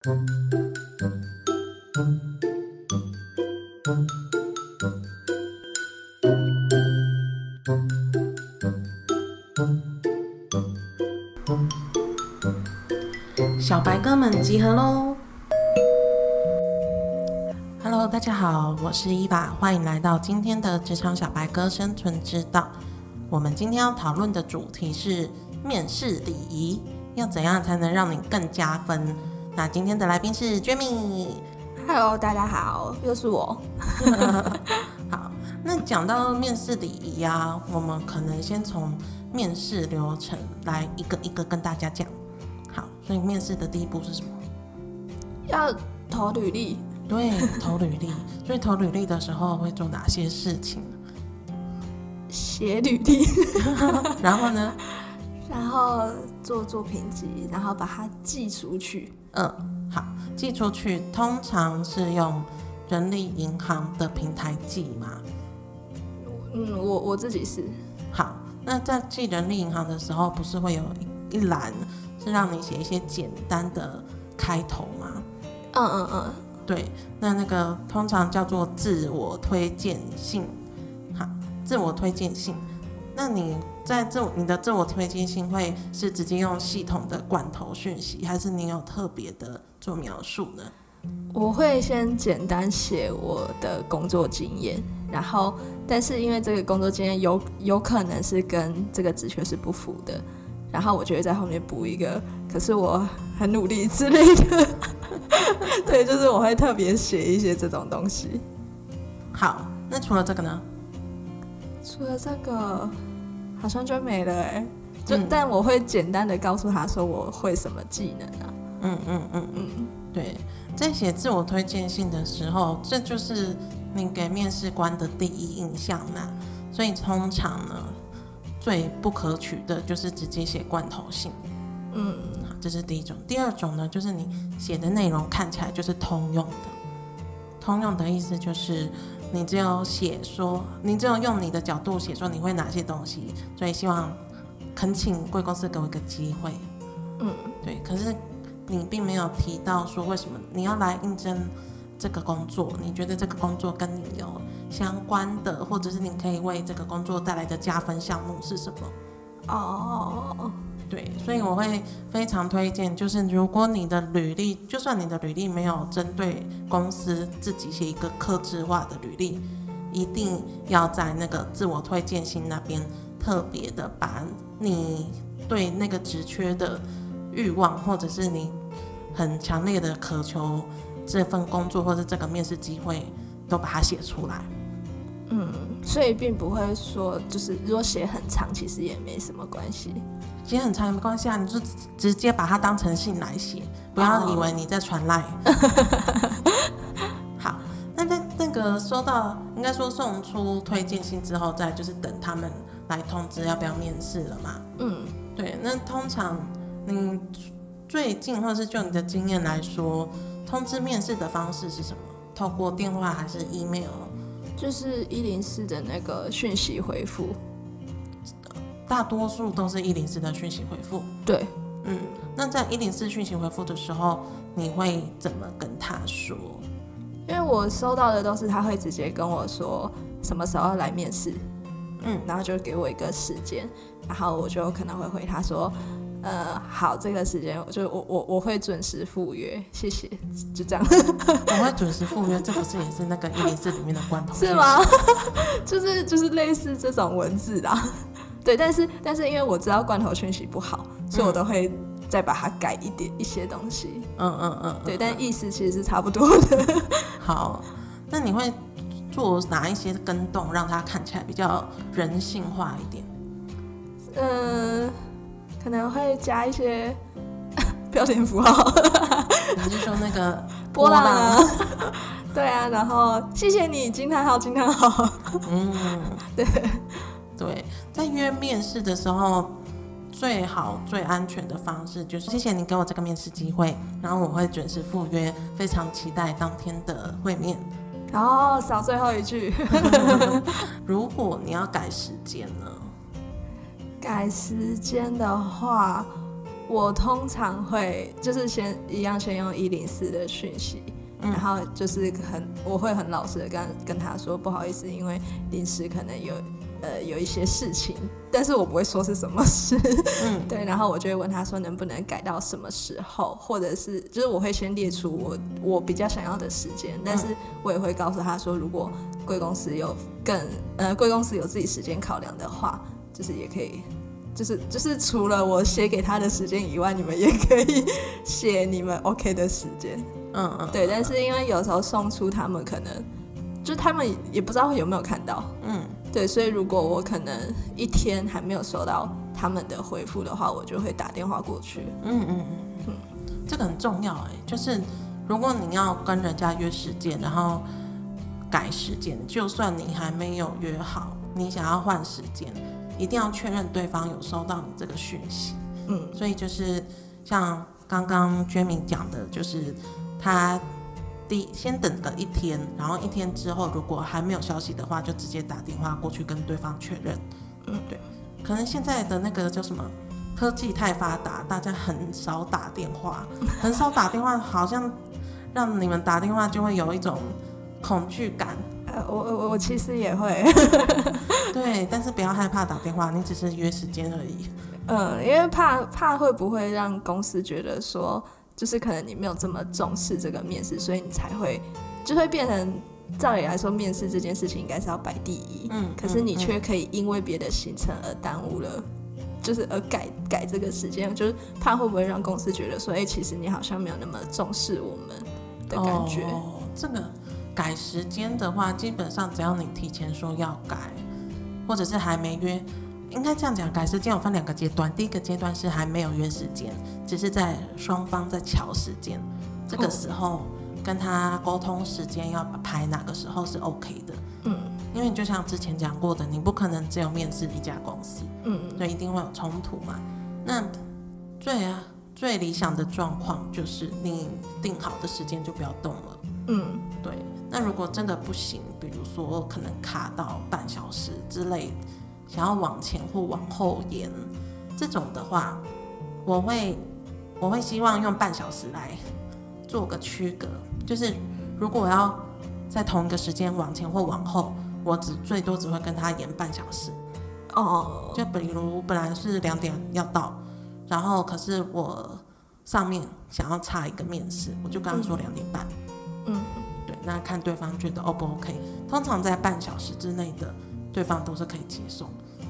小白哥们集合喽！Hello，大家好，我是伊娃，欢迎来到今天的职场小白哥生存之道。我们今天要讨论的主题是面试礼仪，要怎样才能让你更加分？那今天的来宾是 Jamie。Hello，大家好，又是我。好，那讲到面试礼仪啊，我们可能先从面试流程来一个一个跟大家讲。好，所以面试的第一步是什么？要投履历，对，投履历。所以投履历的时候会做哪些事情？写履历，然后呢？然后做作品集，然后把它寄出去。嗯，好，寄出去通常是用人力银行的平台寄嘛？嗯，我我自己是。好，那在寄人力银行的时候，不是会有一一栏是让你写一些简单的开头吗？嗯嗯嗯，对，那那个通常叫做自我推荐信。好，自我推荐信。那你在自我你的自我推荐信会是直接用系统的管头讯息，还是你有特别的做描述呢？我会先简单写我的工作经验，然后但是因为这个工作经验有有可能是跟这个职缺是不符的，然后我就会在后面补一个，可是我很努力之类的。对，就是我会特别写一些这种东西。好，那除了这个呢？除了这个，好像就没了哎、就、嗯但我会简单的告诉他说我会什么技能啊。嗯嗯嗯嗯，对，在写自我推荐信的时候，这就是你给面试官的第一印象嘛。所以通常呢，最不可取的就是直接写罐头信。嗯，好，这是第一种。第二种呢，就是你写的内容看起来就是通用的。通用的意思就是你只有写说，你只有用你的角度写说你会哪些东西，所以希望恳请贵公司给我一个机会。嗯，对。可是你并没有提到说为什么你要来应征这个工作，你觉得这个工作跟你有相关的，或者是你可以为这个工作带来的加分项目是什么？哦，对，所以我会非常推荐，就是如果你的履历，就算你的履历没有针对公司自己写一个客制化的履历，一定要在那个自我推荐信那边特别的把你对那个职缺的欲望，或者是你很强烈的渴求这份工作或者这个面试机会，都把它写出来。嗯，所以并不会说就是如果写很长，其实也没什么关系。其实很长也没关系啊，你就直直接把它当成信来写，不要以为你在传赖。好，那在那个收到，应该说送出推荐信之后，再就是等他们来通知要不要面试了嘛。嗯，对，那通常你最近或者是就你的经验来说，通知面试的方式是什么？透过电话还是 email？就是一零四的那个讯息回复。大多数都是一零四的讯息回复。对，嗯，那在一零四讯息回复的时候，你会怎么跟他说？因为我收到的都是他会直接跟我说什么时候来面试，嗯然后就给我一个时间，然后我就可能会回他说，呃，好，这个时间我就我我我会准时赴约，谢谢，就这样，我会准时赴约，这不是也是那个一零四里面的罐头？是吗？？就是就是类似这种文字啦，对，但是但是因为我知道罐头讯息不好，所以我都会再把它改一点一些东西，嗯嗯嗯，嗯对，但意思其实是差不多的。好，那你会做哪一些跟动，让它看起来比较人性化一点？嗯，可能会加一些 标点符号，你是说那个 波浪啊，对啊，然后谢谢你惊叹号惊叹号，嗯，对对，在约面试的时候，最好最安全的方式就是谢谢你给我这个面试机会，然后我会准时赴约，非常期待当天的会面。然后少最后一句 如果你要改时间呢？改时间的话，我通常会就是先一样先用一零四的讯息，嗯然后就是很我会很老实的跟跟他说不好意思，因为临时可能有呃有一些事情，但是我不会说是什么事，嗯 对，然后我就会问他说能不能改到什么时候，或者是就是我会先列出我我比较想要的时间，但是我也会告诉他说，如果贵公司有更呃贵公司有自己时间考量的话，就是也可以。就是就是除了我写给他的时间以外，你们也可以写你们 OK 的时间。嗯嗯，对，但是因为有时候送出他们可能，就他们也不知道有没有看到，嗯对，所以如果我可能一天还没有收到他们的回复的话，我就会打电话过去。嗯嗯嗯，这个很重要哎，就是如果你要跟人家约时间，然后改时间，就算你还没有约好，你想要换时间，一定要确认对方有收到你这个讯息。嗯所以就是像刚刚 Jamie 讲的，就是他第先等个一天，然后一天之后如果还没有消息的话，就直接打电话过去跟对方确认。嗯，对，可能现在的那个叫什么？科技太发达，大家很少打电话，很少打电话，好像让你们打电话就会有一种恐惧感。呃，我我我其实也会，对，但是不要害怕打电话，你只是约时间而已。嗯，因为怕怕会不会让公司觉得说，就是可能你没有这么重视这个面试，所以你才会就会变成。照理来说，面试这件事情应该是要摆第一，嗯，可是你嗯却可以因为别的行程而耽误了，就是而改改这个时间，就是怕会不会让公司觉得说，哎、其实你好像没有那么重视我们的感觉。哦，这个改时间的话，基本上只要你提前说要改，或者是还没约，应该这样讲，改时间有分两个阶段。第一个阶段是还没有约时间，只是在双方在瞧时间，这个时候跟他沟通时间要排哪个时候是 OK 的。嗯因为你就像之前讲过的，你不可能只有面试一家公司，嗯所以一定会有冲突嘛。那最啊最理想的状况就是你定好的时间就不要动了。嗯对，那如果真的不行，比如说可能卡到半小时之类，想要往前或往后延，这种的话，我会我会希望用半小时来做个区隔，就是如果我要在同一个时间往前或往后，我只最多只会跟他延半小时。哦，就比如本来是两点要到，然后可是我上面想要差一个面试，我就跟他说两点半。嗯对，那看对方觉得 O 不 OK。通常在半小时之内的，对方都是可以接受，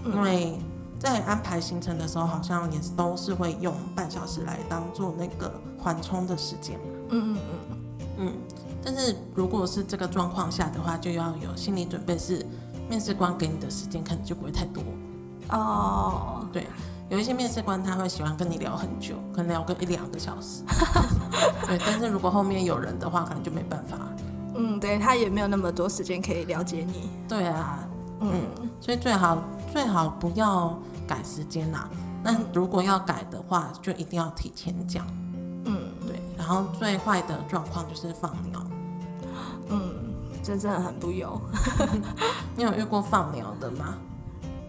因嗯为在安排行程的时候，好像也是都是会用半小时来当做那个缓冲的时间。嗯嗯嗯嗯，但是如果是这个状况下的话，就要有心理准备，是面试官给你的时间可能就不会太多。哦，对，有一些面试官他会喜欢跟你聊很久，可能聊个一两个小时。对，但是如果后面有人的话，可能就没办法。嗯，对他也没有那么多时间可以了解你。对啊，嗯所以最好最好不要改时间啦。那如果要改的话，就一定要提前讲。嗯对，然后最坏的状况就是放鸟。嗯，这真的很不友，你有遇过放鸟的吗？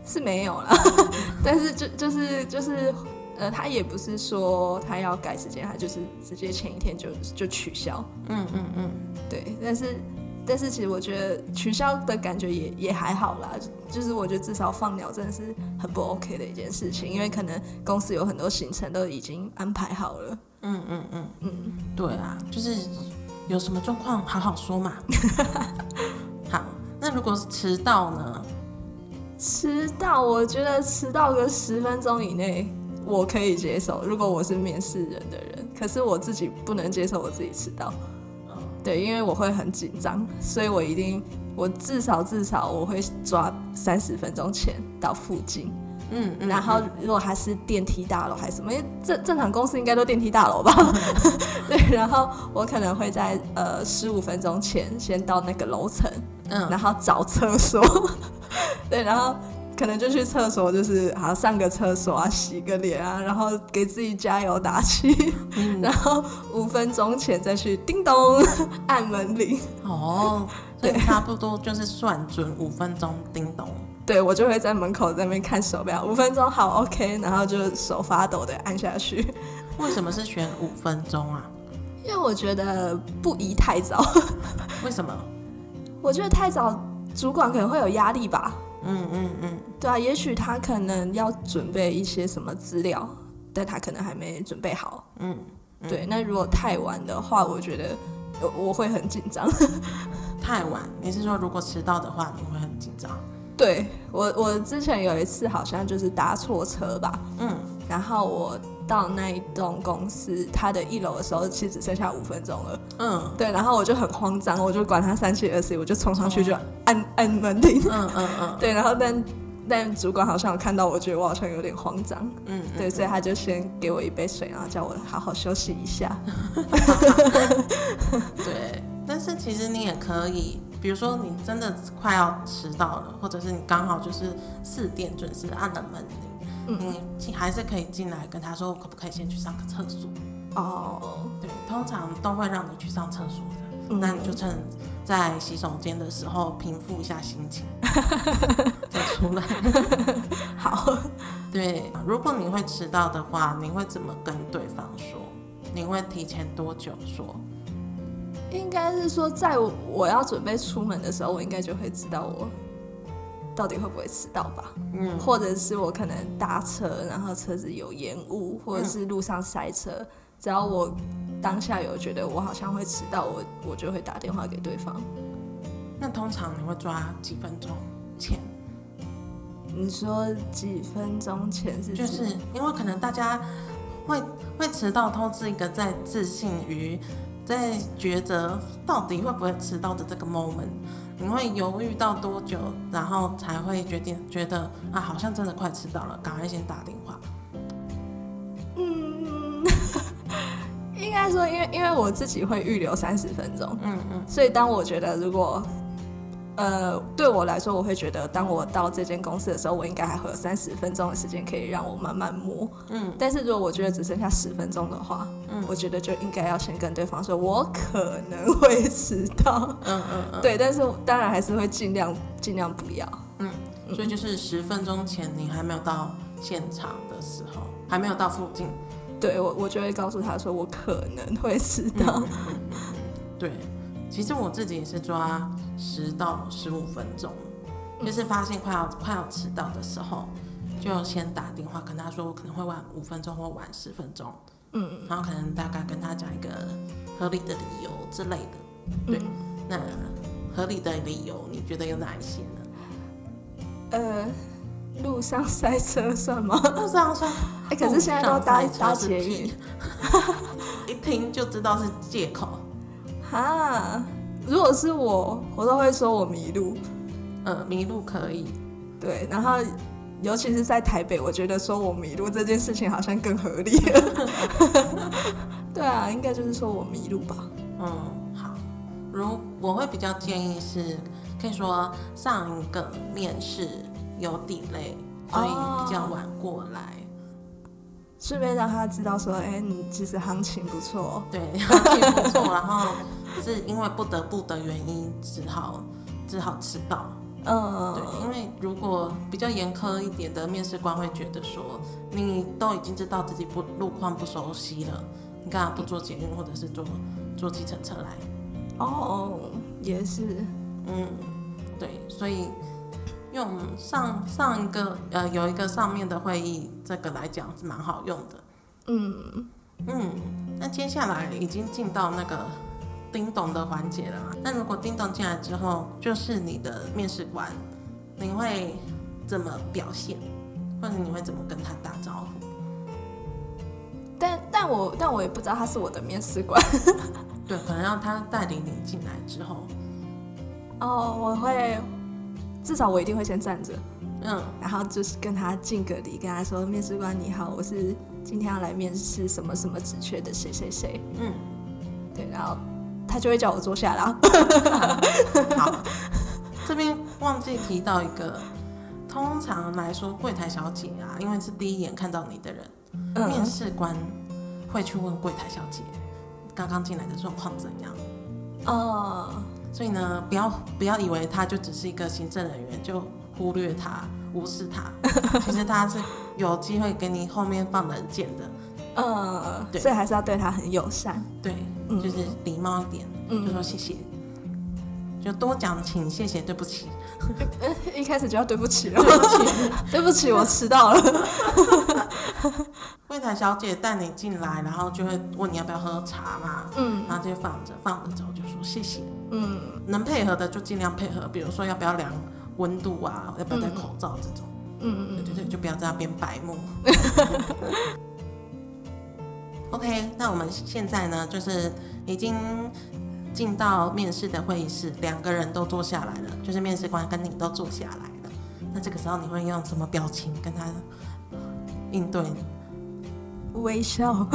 是没有啦，但是就就是就是。呃，他也不是说他要改时间，他就是直接前一天就就取消。嗯嗯嗯，对，但是但是其实我觉得取消的感觉也也还好啦，就是我觉得至少放鸟真的是很不 OK 的一件事情，因为可能公司有很多行程都已经安排好了。嗯嗯嗯，嗯，对啊，就是有什么状况好好说嘛。好，那如果是迟到呢？迟到我觉得迟到个十分钟以内我可以接受，如果我是面试人的人，可是我自己不能接受我自己迟到。对，因为我会很紧张，所以我一定，我至少至少我会抓三十分钟前到附近。嗯嗯，然后如果还是电梯大楼还是什么，因为正正常公司应该都电梯大楼吧？对，然后我可能会在呃十五分钟前先到那个楼层，嗯然后找厕所，对，然后可能就去厕所，就是好上个厕所啊，洗个脸啊，然后给自己加油打气，嗯然后五分钟前再去叮咚 按门铃。哦，所以差不多就是算准五分钟叮咚。对我就会在门口在那边看手表，五分钟好 OK，然后就手发抖的按下去。为什么是选五分钟啊？因为我觉得不宜太早。为什么？我觉得太早，主管可能会有压力吧。嗯嗯嗯，对啊，也许他可能要准备一些什么资料，但他可能还没准备好。嗯，对。那如果太晚的话，我觉得我我会很紧张。太晚？你是说如果迟到的话，你会很紧张？对我，我之前有一次好像就是搭错车吧。嗯，然后我。到那一栋公司，它的一楼的时候，其实只剩下五分钟了。嗯，对，然后我就很慌张，我就管他三七二十一，我就冲上去就按按门铃。嗯嗯嗯，对，然后但但主管好像有看到，我觉得我好像有点慌张。嗯，对，所以他就先给我一杯水，然后叫我好好休息一下。对，但是其实你也可以，比如说你真的快要迟到了，或者是你刚好就是四点准时按了门铃。你还是可以进来跟他说，可不可以先去上个厕所？哦，对，通常都会让你去上厕所的。那你就趁在洗手间的时候平复一下心情，再出来。好，对，如果你会迟到的话，你会怎么跟对方说？你会提前多久说？应该是说，在我要准备出门的时候，我应该就会知道我。到底会不会迟到吧？嗯，或者是我可能搭车，然后车子有延误，或者是路上塞车，只要我当下有觉得我好像会迟到，我我就会打电话给对方。那通常你会抓几分钟前？你说几分钟前是？就是因为可能大家会会迟到，都是一个在自信于在抉择到底会不会迟到的这个 moment。你会犹豫到多久，然后才会决定觉得啊，好像真的快迟到了，赶快先打电话。嗯，应该说，因为因为我自己会预留三十分钟，嗯嗯，所以当我觉得如果。呃，对我来说，我会觉得，当我到这间公司的时候，我应该还会有三十分钟的时间可以让我慢慢摸。嗯，但是如果我觉得只剩下十分钟的话，嗯，我觉得就应该要先跟对方说，我可能会迟到。嗯嗯嗯，对，但是当然还是会尽量尽量不要。嗯，所以就是十分钟前你还没有到现场的时候，还没有到附近，对我我就会告诉他说，我可能会迟到。对。其实我自己也是抓十到十五分钟，就是发现快要快要迟到的时候，就先打电话跟他说我可能会晚五分钟或晚十分钟，嗯，然后可能大概跟他讲一个合理的理由之类的。对，那合理的理由你觉得有哪一些呢？呃，路上塞车算吗？路上塞，哎，可是现在都搭搭捷运，一听就知道是借口。啊，如果是我，我都会说我迷路。嗯，迷路可以，对。然后，尤其是在台北，我觉得说我迷路这件事情好像更合理。对啊，应该就是说我迷路吧。嗯，好。如我会比较建议是，可以说上一个面试有 delay，所以比较晚过来。顺便让他知道说，哎，你其实行情不错，对，行情不错，然后是因为不得不的原因，只好只好迟到。嗯，对，因为如果比较严苛一点的面试官会觉得说，你都已经知道自己不路况不熟悉了，你干嘛不坐捷运或者是坐坐计程车来？哦，也是，嗯，对，所以。用上上一个呃有一个上面的会议，这个来讲是蛮好用的。嗯嗯，那接下来已经进到那个叮咚的环节了嘛？那如果叮咚进来之后，就是你的面试官，你会怎么表现，或者你会怎么跟他打招呼？但但我但我也不知道他是我的面试官。对，可能要他带领你进来之后。哦，我会。至少我一定会先站着，嗯，然后就是跟他敬个礼，跟他说：“面试官你好，我是今天要来面试什么什么职缺的谁谁谁。”嗯，对，然后他就会叫我坐下啦。好，这边忘记提到一个，通常来说，柜台小姐啊，因为是第一眼看到你的人，面试官会去问柜台小姐刚刚进来的状况怎样。哦。所以呢，不要不要以为他就只是一个行政人员，就忽略他、无视他，其实他是有机会给你后面放冷箭的。嗯，对。所以还是要对他很友善。对，嗯。就是礼貌一点，嗯。就说谢谢，就多讲请、谢谢、对不起。一开始就要对不起了，对不起，对不起，我迟到了。柜台小姐带你进来，然后就会问你要不要喝茶嘛，嗯。然后就放着，放着之后就说谢谢。嗯。能配合的就尽量配合，比如说要不要量温度啊，要不要戴口罩这种，嗯。对对对，就不要在那边白目。OK，那我们现在呢，就是已经进到面试的会议室，两个人都坐下来了，就是面试官跟你都坐下来了。那这个时候你会用什么表情跟他应对？嗯，微笑。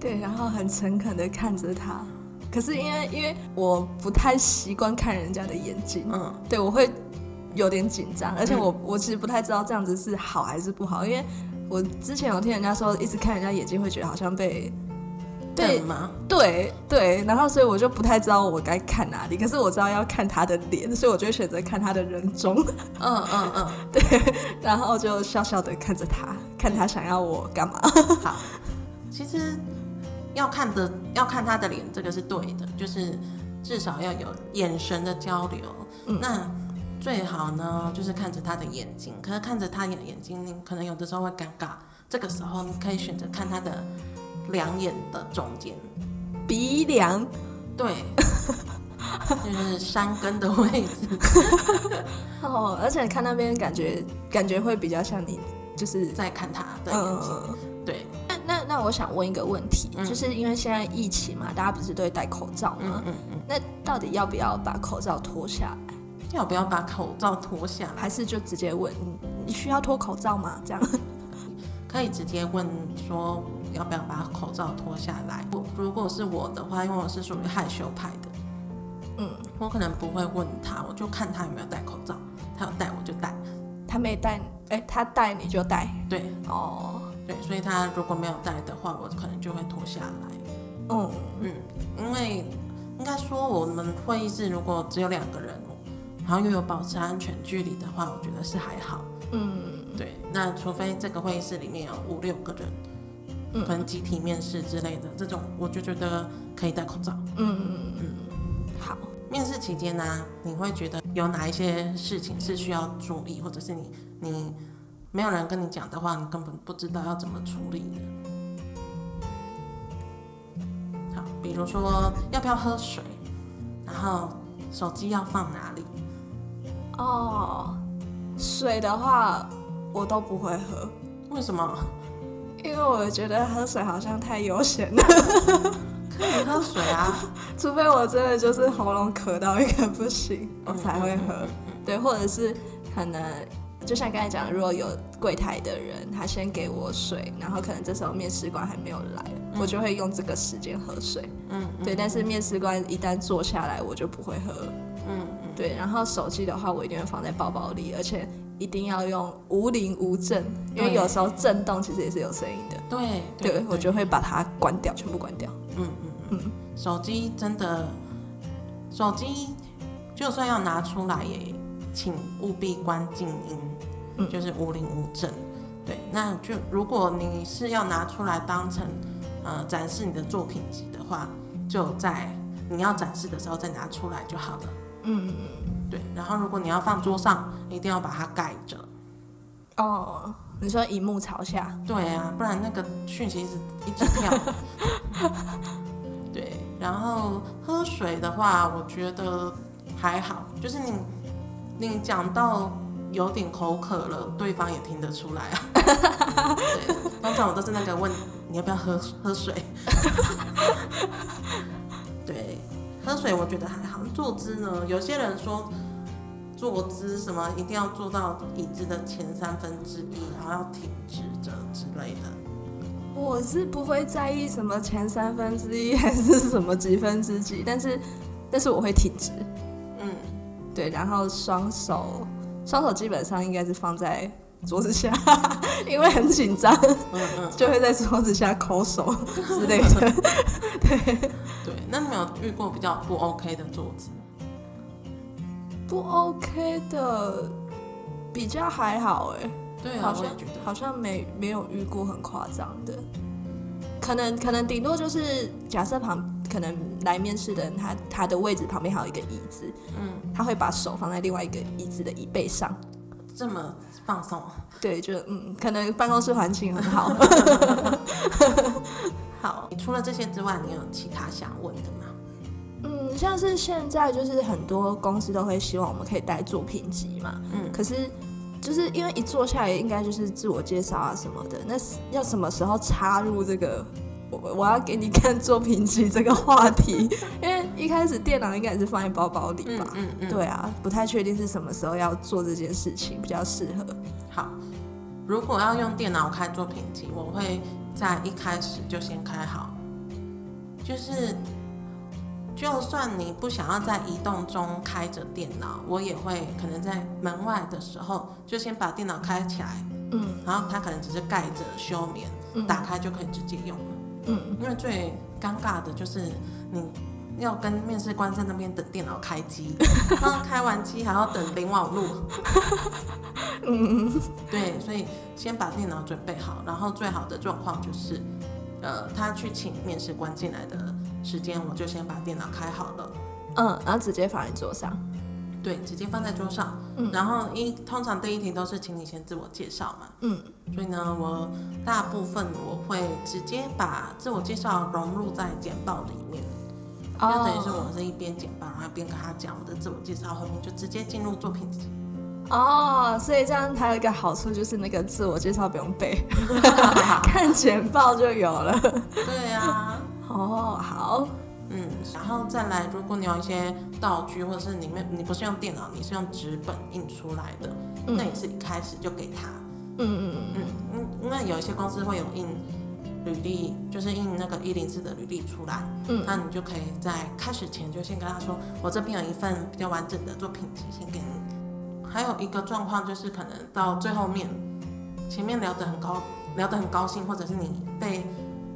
对，然后很诚恳的看着他。可是因为因为我不太习惯看人家的眼睛，嗯对我会有点紧张，而且我我其实不太知道这样子是好还是不好，因为我之前有听人家说，一直看人家眼睛会觉得好像被被对吗？对对，然后所以我就不太知道我该看哪里，可是我知道要看他的脸，所以我就选择看他的人中，嗯嗯嗯，对然后就笑笑的看着他，看他想要我干嘛。好，其实要看的要看他的脸，这个是对的，就是至少要有眼神的交流。嗯那最好呢，就是看着他的眼睛。可是看着他的眼睛，你可能有的时候会尴尬。这个时候，你可以选择看他的两眼的中间，鼻梁，对，就是山根的位置。哦，而且看那边感觉感觉会比较像你，就是在看他的眼睛，嗯。对，那那那我想问一个问题，嗯就是因为现在疫情嘛，大家不是都会戴口罩吗？嗯嗯嗯，那到底要不要把口罩脱下来，要不要把口罩脱下来？还是就直接问你你需要脱口罩吗？这样？可以直接问说要不要把口罩脱下来。我如果是我的话，因为我是属于害羞派的，嗯，我可能不会问他，我就看他有没有戴口罩，他有戴我就戴。他没戴，哎、他戴你就戴对哦。对，所以他如果没有戴的话，我可能就会脱下来。嗯嗯，因为应该说我们会议室如果只有两个人，然后又有保持安全距离的话，我觉得是还好。嗯对，那除非这个会议室里面有五六个人，嗯可能集体面试之类的这种，我就觉得可以戴口罩。嗯嗯嗯，好。面试期间呢、你会觉得有哪一些事情是需要注意，或者是你你没有人跟你讲的话，你根本不知道要怎么处理的。好，比如说要不要喝水，然后手机要放哪里？哦，水的话我都不会喝，为什么？因为我觉得喝水好像太悠闲了，可以喝水啊，除非我真的就是喉咙渴到一个不行，我才会喝。嗯对，或者是可能就像刚才讲的，如果有柜台的人他先给我水，然后可能这时候面试官还没有来，我就会用这个时间喝水。嗯嗯对，但是面试官一旦坐下来，我就不会喝。嗯嗯，对，然后手机的话，我一定会放在包包里，而且一定要用无铃无震，因为有时候震动其实也是有声音的。对对，我就会把它关掉，全部关掉。嗯嗯嗯，手机真的，手机就算要拿出来也，请务必关静音，嗯就是无铃无震。对，那就如果你是要拿出来当成呃展示你的作品集的话，就在你要展示的时候再拿出来就好了。嗯，对，然后如果你要放桌上，一定要把它盖着。哦，你说荧幕朝下，对啊，不然那个讯息一直一直跳。对，然后喝水的话，我觉得还好，就是你你讲到有点口渴了，对方也听得出来啊。对，通常我都是那个问你要不要喝喝水。对，喝水我觉得还好。坐姿呢，有些人说坐姿什么一定要坐到椅子的前三分之一，然后要挺直着之类的。我是不会在意什么前三分之一还是什么几分之几，但是但是我会挺直，嗯，对，然后双手双手基本上应该是放在桌子下，因为很紧张，嗯嗯，就会在桌子下抠手之类的。对对。那你有遇过比较不 OK 的坐姿？不 OK 的比较还好哎，对啊，好像。好像没没有遇过很夸张的，可能可能顶多就是假设旁可能来面试的人，他他的位置旁边还有一个椅子，嗯，他会把手放在另外一个椅子的椅背上，这么放松。对，就嗯，可能办公室环境很好。好，你除了这些之外，你有其他想问的吗？嗯，像是现在就是很多公司都会希望我们可以带作品集嘛，嗯可是就是因为一坐下来应该就是自我介绍啊什么的，那要什么时候插入这个？我我要给你看作品集这个话题，因为一开始电脑应该也是放在包包里吧？嗯嗯，对啊，不太确定是什么时候要做这件事情比较适合。好。如果要用电脑开作品集，我会在一开始就先开好，就是就算你不想要在移动中开着电脑，我也会可能在门外的时候就先把电脑开起来，嗯然后它可能只是盖着休眠，嗯打开就可以直接用了。嗯，因为最尴尬的就是你要跟面试官在那边等电脑开机，然后开完机还要等领网路。嗯对，所以先把电脑准备好，然后最好的状况就是，呃，他去请面试官进来的时间，我就先把电脑开好了。嗯，然后直接放在桌上。对，直接放在桌上。嗯然后一通常第一题都是请你先自我介绍嘛，嗯所以呢，我大部分我会直接把自我介绍融入在简报里面。就等于是我是一边剪报，然后一边跟他讲我的自我介绍，后面就直接进入作品集。哦，所以这样还有一个好处就是那个自我介绍不用背，看简报就有了。对啊，哦，好，嗯，然后再来，如果你有一些道具，或者是你没你不是用电脑，你是用纸本印出来的，嗯那也是一开始就给他。嗯嗯嗯嗯，因为有一些公司会有印履历，就是印那个一零四的履历出来，嗯。那你就可以在开始前就先跟他说，我这边有一份比较完整的作品集，先给你。还有一个状况就是，可能到最后面，前面聊得很高，聊得很高兴，或者是你被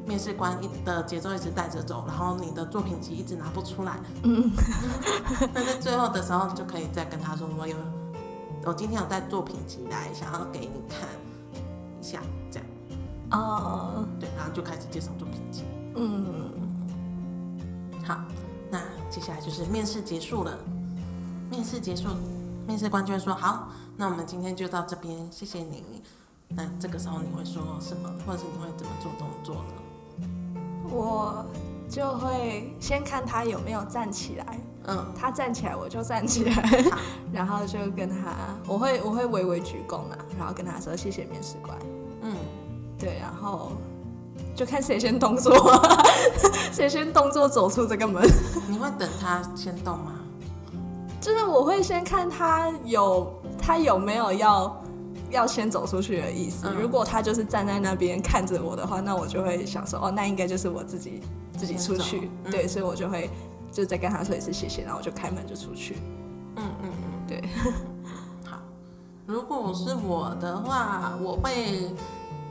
面试官一的节奏一直带着走，然后你的作品集一直拿不出来，嗯 但是最后的时候就可以再跟他说，我有，我今天有带作品集来，想要给你看一下，这样哦，对，然后就开始介绍作品集。嗯，好，那接下来就是面试结束了。面试结束，面试官就会说：“好，那我们今天就到这边，谢谢你。”那这个时候你会说什么，或者是你会怎么做动作呢？我就会先看他有没有站起来，嗯，他站起来我就站起来，然后就跟他，我会我会微微鞠躬啊，然后跟他说谢谢面试官，嗯，对，然后就看谁先动作，谁先动作走出这个门。你会等他先动吗？就是我会先看他有他有没有要要先走出去的意思。嗯如果他就是站在那边看着我的话，那我就会想说，哦，那应该就是我自己自己出去。嗯对，所以我就会就再跟他说一次谢谢，然后我就开门就出去。嗯嗯嗯，对。好，如果是我的话，我会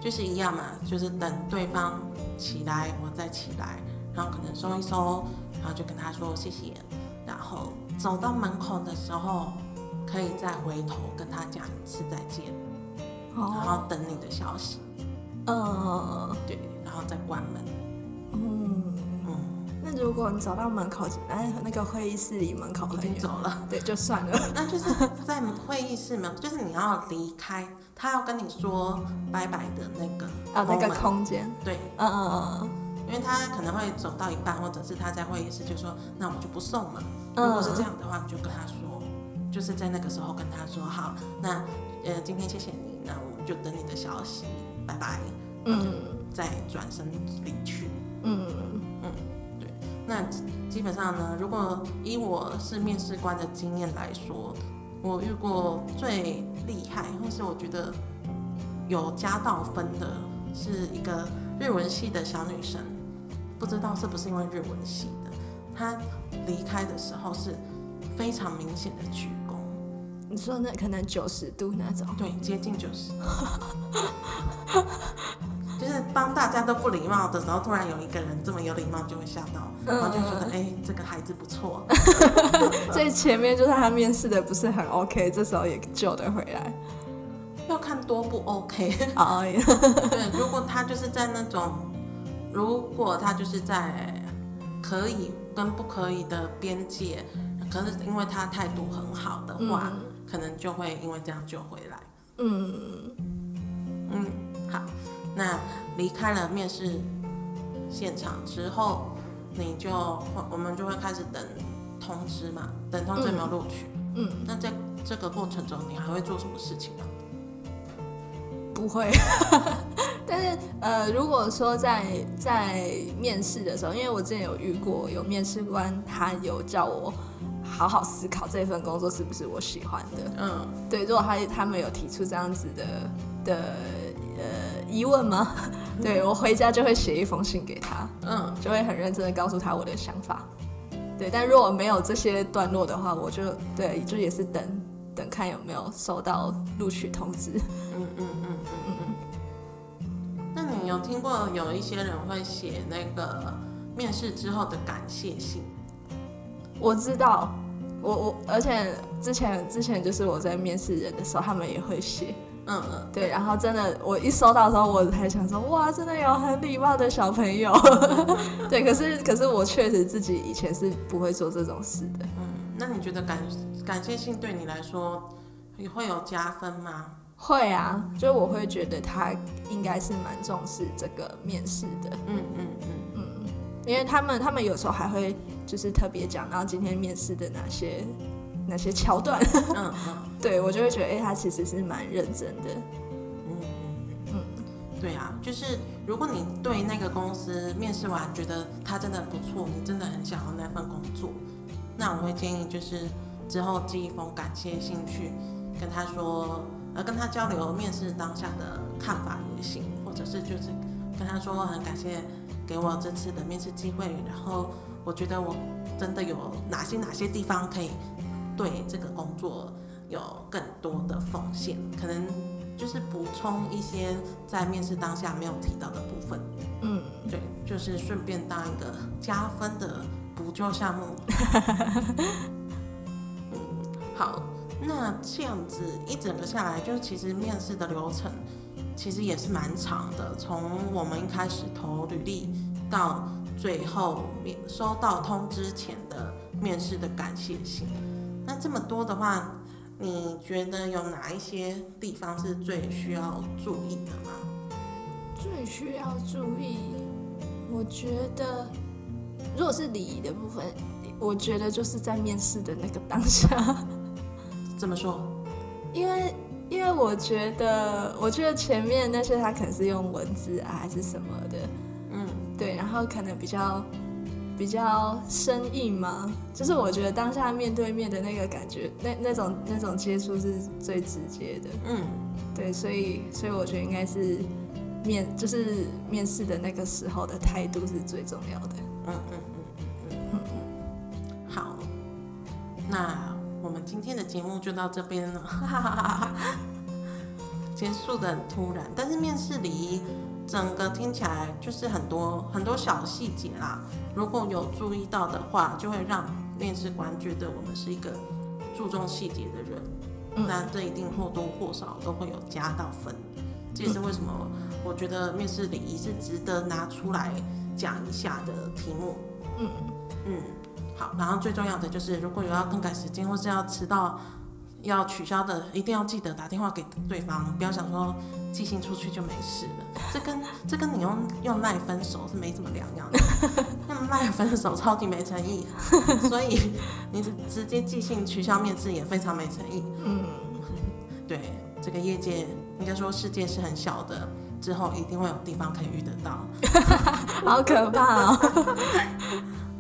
就是一样嘛，就是等对方起来，我再起来，然后可能收一收，然后就跟他说谢谢，然后走到门口的时候，可以再回头跟他讲一次再见，然哦，后等你的消息，嗯对，然后再关门，嗯。嗯，那如果你走到门口，哎，那个会议室里门口已很远，经走了。对，就算了。那就是在会议室门，就是你要离开，他要跟你说拜拜的那个啊，那个空间，对，嗯嗯嗯因为他可能会走到一半，或者是他在会议室就说，那我们就不送了。嗯。如果是这样的话，你就跟他说，就是在那个时候跟他说，好，那呃今天谢谢你，那我们就等你的消息，拜拜，嗯。再转身离去。嗯那基本上呢，如果以我是面试官的经验来说，我遇过最厉害，或是我觉得有加到分的，是一个日文系的小女生，不知道是不是因为日文系的，她离开的时候是非常明显的鞠躬，你说那可能九十度那种，对，接近九十。就是当大家都不礼貌的时候，突然有一个人这么有礼貌，就会吓到，然后就觉得哎、这个孩子不错。所以前面就是他面试的不是很 OK，这时候也救得回来。要看多不 OK。哦，对，如果他就是在那种，如果他就是在可以跟不可以的边界，可是因为他态度很好的话，可能就会因为这样救回来。嗯，嗯，好，那离开了面试现场之后，你就会我们就会开始等通知嘛，等通知有没有录取。嗯，那在这个过程中，你还会做什么事情吗？不会。但是呃，如果说在在面试的时候，因为我之前有遇过有面试官，他有叫我好好思考这份工作是不是我喜欢的。嗯对，如果他他们有提出这样子的的呃疑问吗？对我回家就会写一封信给他，嗯就会很认真的告诉他我的想法。对，但如果没有这些段落的话，我就对，就也是等等看有没有收到录取通知。嗯嗯嗯嗯嗯。那你有听过有一些人会写那个面试之后的感谢信？我知道，我我而且之前之前就是我在面试人的时候，他们也会写。嗯嗯，对，然后真的，我一收到的时候，我还想说，哇，真的有很礼貌的小朋友。对，可是可是我确实自己以前是不会做这种事的。嗯，那你觉得感感谢信对你来说你会有加分吗？会啊，就我会觉得他应该是蛮重视这个面试的，嗯嗯嗯嗯，因为他们他们有时候还会就是特别讲到今天面试的哪些哪些桥段，嗯嗯。对我就会觉得，哎、他其实是蛮认真的。嗯嗯，对啊，就是如果你对那个公司面试完觉得他真的不错，你真的很想要那份工作，那我会建议就是之后寄一封感谢信去跟他说，呃，跟他交流面试当下的看法也行，或者是就是跟他说很感谢给我这次的面试机会，然后我觉得我真的有哪些哪些地方可以对这个工作有更多的奉献，可能就是补充一些在面试当下没有提到的部分，嗯，对，就是顺便当一个加分的补救项目。嗯，好，那这样子一整个下来，就是其实面试的流程其实也是蛮长的，从我们一开始投履历到最后面收到通知前的面试的感谢信。那这么多的话，你觉得有哪一些地方是最需要注意的吗？最需要注意，我觉得如果是礼仪的部分，我觉得就是在面试的那个当下。怎么说？因为因为我觉得，我觉得前面那些他可能是用文字啊还是什么的，嗯对，然后可能比较比较生硬嘛，就是我觉得当下面对面的那个感觉，那那种那种接触是最直接的，嗯对，所以所以我觉得应该是面就是面试的那个时候的态度是最重要的。嗯嗯嗯嗯嗯嗯。好，那我们今天的节目就到这边了。结束的很突然，但是面试礼仪整个听起来就是很多很多小细节啦。如果有注意到的话，就会让面试官觉得我们是一个注重细节的人。嗯那这一定或多或少都会有加到分。这也是为什么我觉得面试礼仪是值得拿出来讲一下的题目。嗯嗯，好，然后最重要的就是，如果有要更改时间或是要迟到、要取消的，一定要记得打电话给对方，不要想说寄信出去就没事了。这跟这跟你用用赖分手是没什么两样的，用赖分手超级没诚意，所以你直接即兴取消面试也非常没诚意。嗯，对，这个业界应该说世界是很小的，之后一定会有地方可以遇得到。好可怕哦。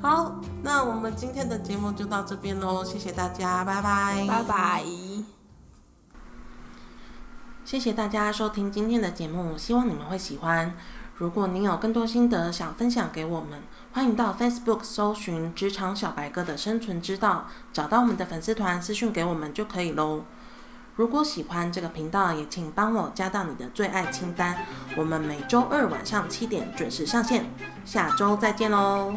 好，那我们今天的节目就到这边喽，谢谢大家，拜拜，拜。拜。谢谢大家收听今天的节目，希望你们会喜欢。如果您有更多心得想分享给我们，欢迎到 Facebook 搜寻“职场小白哥的生存之道”，找到我们的粉丝团私讯给我们就可以喽。如果喜欢这个频道，也请帮我加到你的最爱清单。我们每周二晚上七点准时上线，下周再见喽。